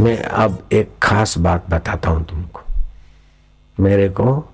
मैं अब एक खास बात बताता हूँ तुमको। मेरे को,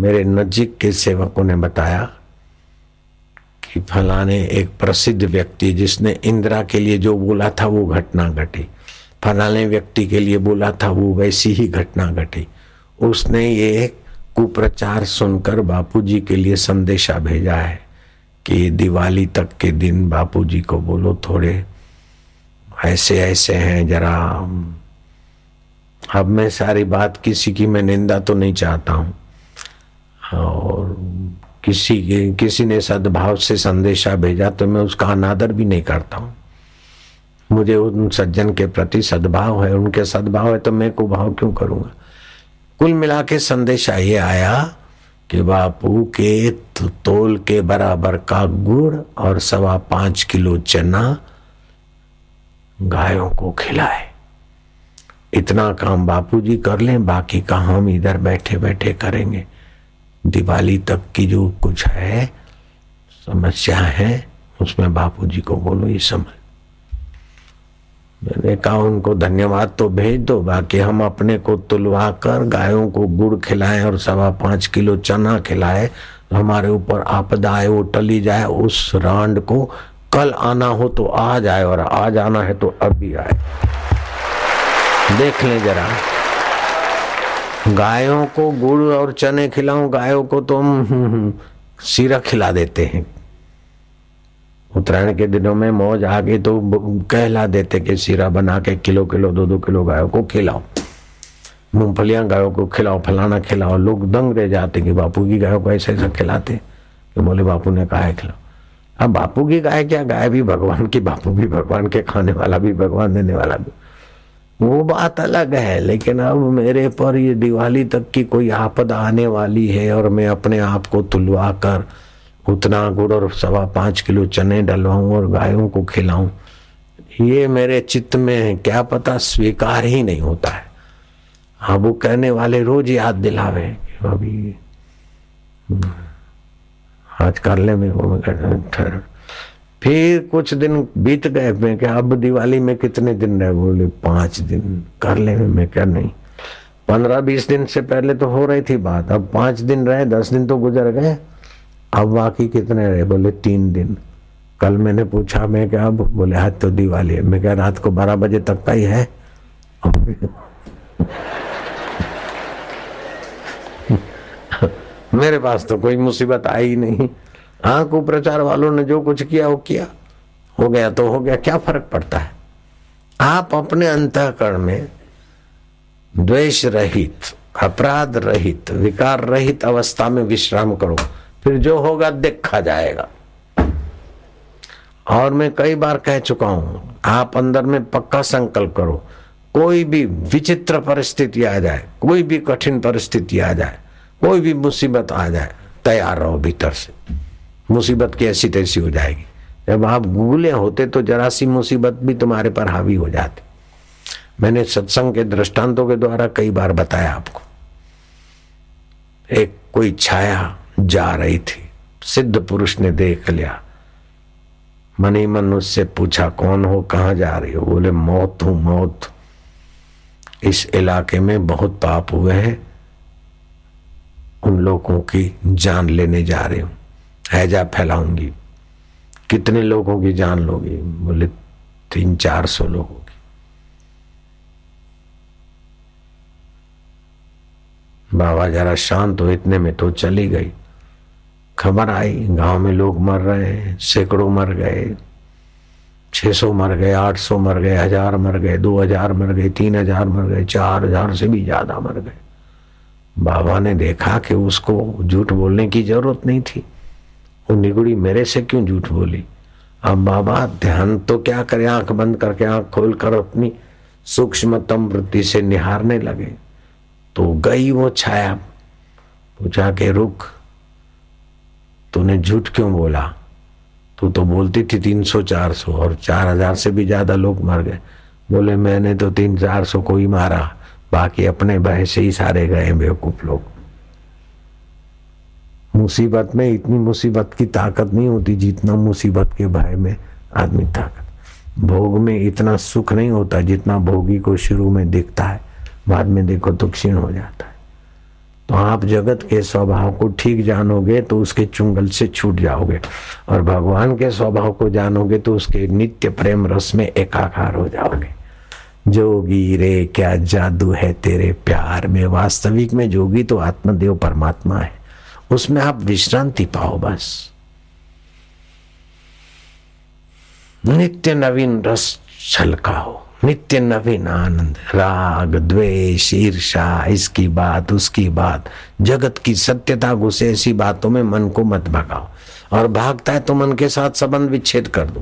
मेरे नजीक के सेवकों ने बताया कि फलाने एक प्रसिद्ध व्यक्ति जिसने इंदिरा के लिए जो बोला था वो घटना घटी। फलाने व्यक्ति के लिए बोला था वो वैसी ही घटना घटी। उसने ये कुप्रचार सुनकर बापूजी के लिए संदेशा भेजा है कि दिवाली तक के दिन बापूजी को बोलो थोड़े ऐसे ऐसे हैं जरा अब मैं सारी बात किसी की मैं निंदा तो नहीं चाहता हूँ। और किसी किसी ने सद्भाव से संदेशा भेजा तो मैं उसका अनादर भी नहीं करता हूँ। मुझे उन सज्जन के प्रति सद्भाव है, उनके सद्भाव है तो मैं को भाव क्यों करूँगा? कुल मिला के संदेशा ये आया कि बापू के तोल के बराबर का गुड़ और सवा पाँच किलो चना गायों को खिलाए। इतना काम बापूजी कर लें, बाकी का हम इधर बैठे बैठे करेंगे। दिवाली तक की जो कुछ है, समस्या है, उसमें बापूजी को बोलो, ये समझ मैंने कहा, उनको धन्यवाद तो भेज दो, बाकी हम अपने को तुलवा कर गायों को गुड़ खिलाएँ और सवा पाँच किलो चना खिलाए, हमारे ऊपर आपदा आए, वो टली जाए, उस रांड को कल आना हो तो आज आए और आज आना है तो अभी आए। देख लें जरा। गायों को गुड़ और चने खिलाऊं, गायों को तो हम सीरा खिला देते हैं। उत्तरायण के दिनों में मौज आ गई तो कहला देते कि सीरा बना के किलो किलो, दो दो किलो गायों को खिलाओ मूंगफलियाँ गायों को खिलाओ फलाना खिलाओ लोग दंग रह जाते कि बापू की गायों को ऐसा ऐसा खिलाते कि बोले, बापू ने कहा खिलाओ। अब बापू की गाय क्या? गाय भी भगवान की बापू भी भगवान के खाने वाला भी भगवान देने वाला भी। वो बात अलग है लेकिन अब मेरे पर ये दिवाली तक की कोई आपदा आने वाली है और मैं अपने आप को तुलवा कर उतना गुड़ और सवा पाँच किलो चने डलवाऊं और गायों को खिलाऊं ये मेरे चित्त में क्या पता स्वीकार ही नहीं होता है। हाँ वो कहने वाले रोज याद दिलावे अभी हम्म, आज कर ले मेरे को ठहर। फिर कुछ दिन बीत गए, मैं क्या अब दिवाली में कितने दिन रहे बोले? पाँच दिन। कर ले मैं क्या नहीं। पंद्रह बीस दिन से पहले तो हो रही थी बात, अब पाँच दिन रहे, दस दिन तो गुजर गए। अब बाकी कितने रहे? बोले, तीन दिन। कल मैंने पूछा, मैं क्या अब? बोले, आज तो दिवाली है। मैं क्या रात को बारह बजे तक का ही है? मेरे पास तो कोई मुसीबत आई नहीं। हाँ कुप्रचार वालों ने जो कुछ किया, वो किया। हो गया तो हो गया, क्या फ़र्क पड़ता है? आप अपने अंतकरण में द्वेष रहित अपराध रहित विकार रहित अवस्था में विश्राम करो। फिर जो होगा, देखा जाएगा। और मैं कई बार कह चुका हूँ, आप अंदर में पक्का संकल्प करो। कोई भी विचित्र परिस्थिति आ जाए, कोई भी कठिन परिस्थिति आ जाए कोई भी मुसीबत आ जाए, तैयार रहो भीतर से। मुसीबत की ऐसी तैसी हो जाएगी। जब आप गूगले होते तो जरा सी मुसीबत भी तुम्हारे पर हावी हो जाती। मैंने सत्संग के दृष्टांतों के द्वारा कई बार बताया आपको। एक कोई छाया जा रही थी, सिद्ध पुरुष ने देख लिया। मनी मन उससे पूछा, कौन हो? कहा जा रही हो? बोले, मौत हूँ, मौत इस इलाके में बहुत पाप हुए हैं। उन लोगों की जान लेने जा रही हूँ। हैजा फैलाऊँगी। कितने लोगों की जान लोगी? बोले तीन चार सौ लोगों की। बाबा जरा शांत हो, इतने में तो चली गई। खबर आई, गाँव में लोग मर रहे हैं, सैकड़ों मर गए। छह सौ मर गए, आठ सौ मर गए, हज़ार मर गए, दो हज़ार मर गए, तीन हज़ार मर गए, चार हज़ार से भी ज़्यादा मर गए। बाबा ने देखा कि उसको झूठ बोलने की ज़रूरत नहीं थी। वो निगुड़ी मेरे से क्यों झूठ बोली? अब बाबा, ध्यान तो क्या करे, आँख बंद करके आँख खोल कर अपनी सूक्ष्मतम वृत्ति से निहारने लगे। तो गई वो छाया। पूछा के रुक, तूने झूठ क्यों बोला? तू तो बोलती थी तीन सौ चार सौ और चार हज़ार से भी ज़्यादा लोग मर गए। बोले, मैंने तो तीन चार सौ को ही मारा। बाकी अपने भय से ही सारे गए बेवकूफ़ लोग। मुसीबत में इतनी मुसीबत की ताकत नहीं होती जितना मुसीबत के भय में आदमी ताकत। भोग में इतना सुख नहीं होता जितना भोगी को शुरू में दिखता है, बाद में देखो तो क्षीण हो जाता है। तो आप जगत के स्वभाव को ठीक जानोगे तो उसके चुंगल से छूट जाओगे और भगवान के स्वभाव को जानोगे तो उसके नित्य प्रेम रस में एकाकार हो जाओगे। जोगी रे क्या जादू है तेरे प्यार में? वास्तविक में जोगी तो आत्मदेव परमात्मा है। उसमें आप विश्रांति पाओ बस। नित्य नवीन रस छलकाओ, नित्य नवीन आनंद, राग, द्वेष ईर्षा इसकी बात, उसकी बात, जगत की सत्यता, घुसे ऐसी बातों में मन को मत भगाओ। और भागता है तो मन के साथ संबंध विच्छेद कर दो।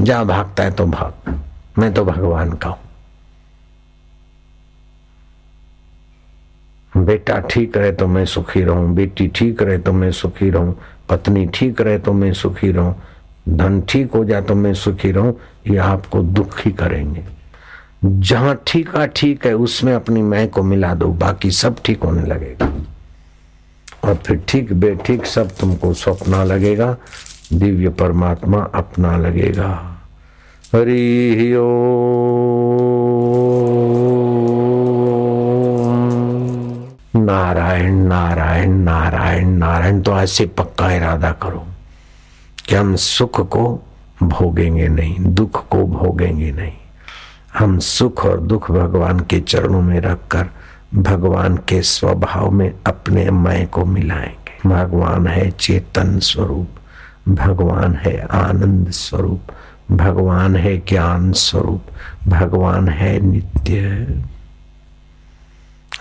जा भागता है तो भाग। मैं तो भगवान का हूँ। बेटा ठीक रहे तो मैं सुखी रहूँ, बेटी ठीक रहे तो मैं सुखी रहूँ, पत्नी ठीक रहे तो मैं सुखी रहूँ, धन ठीक हो जाए तो मैं सुखी रहूँ, ये आपको दुखी करेंगे। जहाँ ठीक है ठीक है, उसमें अपनी मैं को मिला दो, बाकी सब ठीक होने लगेगा। और फिर ठीक, बेठीक सब तुमको सपना लगेगा, दिव्य परमात्मा अपना लगेगा। हरि ओ नारायण नारायण नारायण नारायण तो ऐसे पक्का इरादा करो कि हम सुख को भोगेंगे नहीं, दुख को भोगेंगे नहीं। हम सुख और दुख भगवान के चरणों में रखकर भगवान के स्वभाव में अपने मय को मिलाएँगे। भगवान है चेतन स्वरूप, भगवान है आनंद स्वरूप, भगवान है ज्ञान स्वरूप, भगवान है नित्य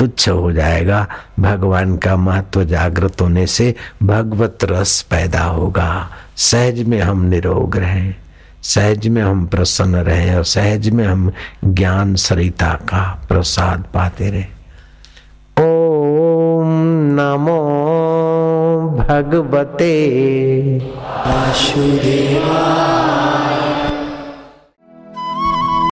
तुच्छ हो जाएगा। भगवान का महत्व जागृत होने से भगवत रस पैदा होगा। सहज में हम निरोग रहें, सहज में हम प्रसन्न रहे और सहज में हम ज्ञान सरिता का प्रसाद पाते रहे। ओम नमो भगवते। वासुदेवा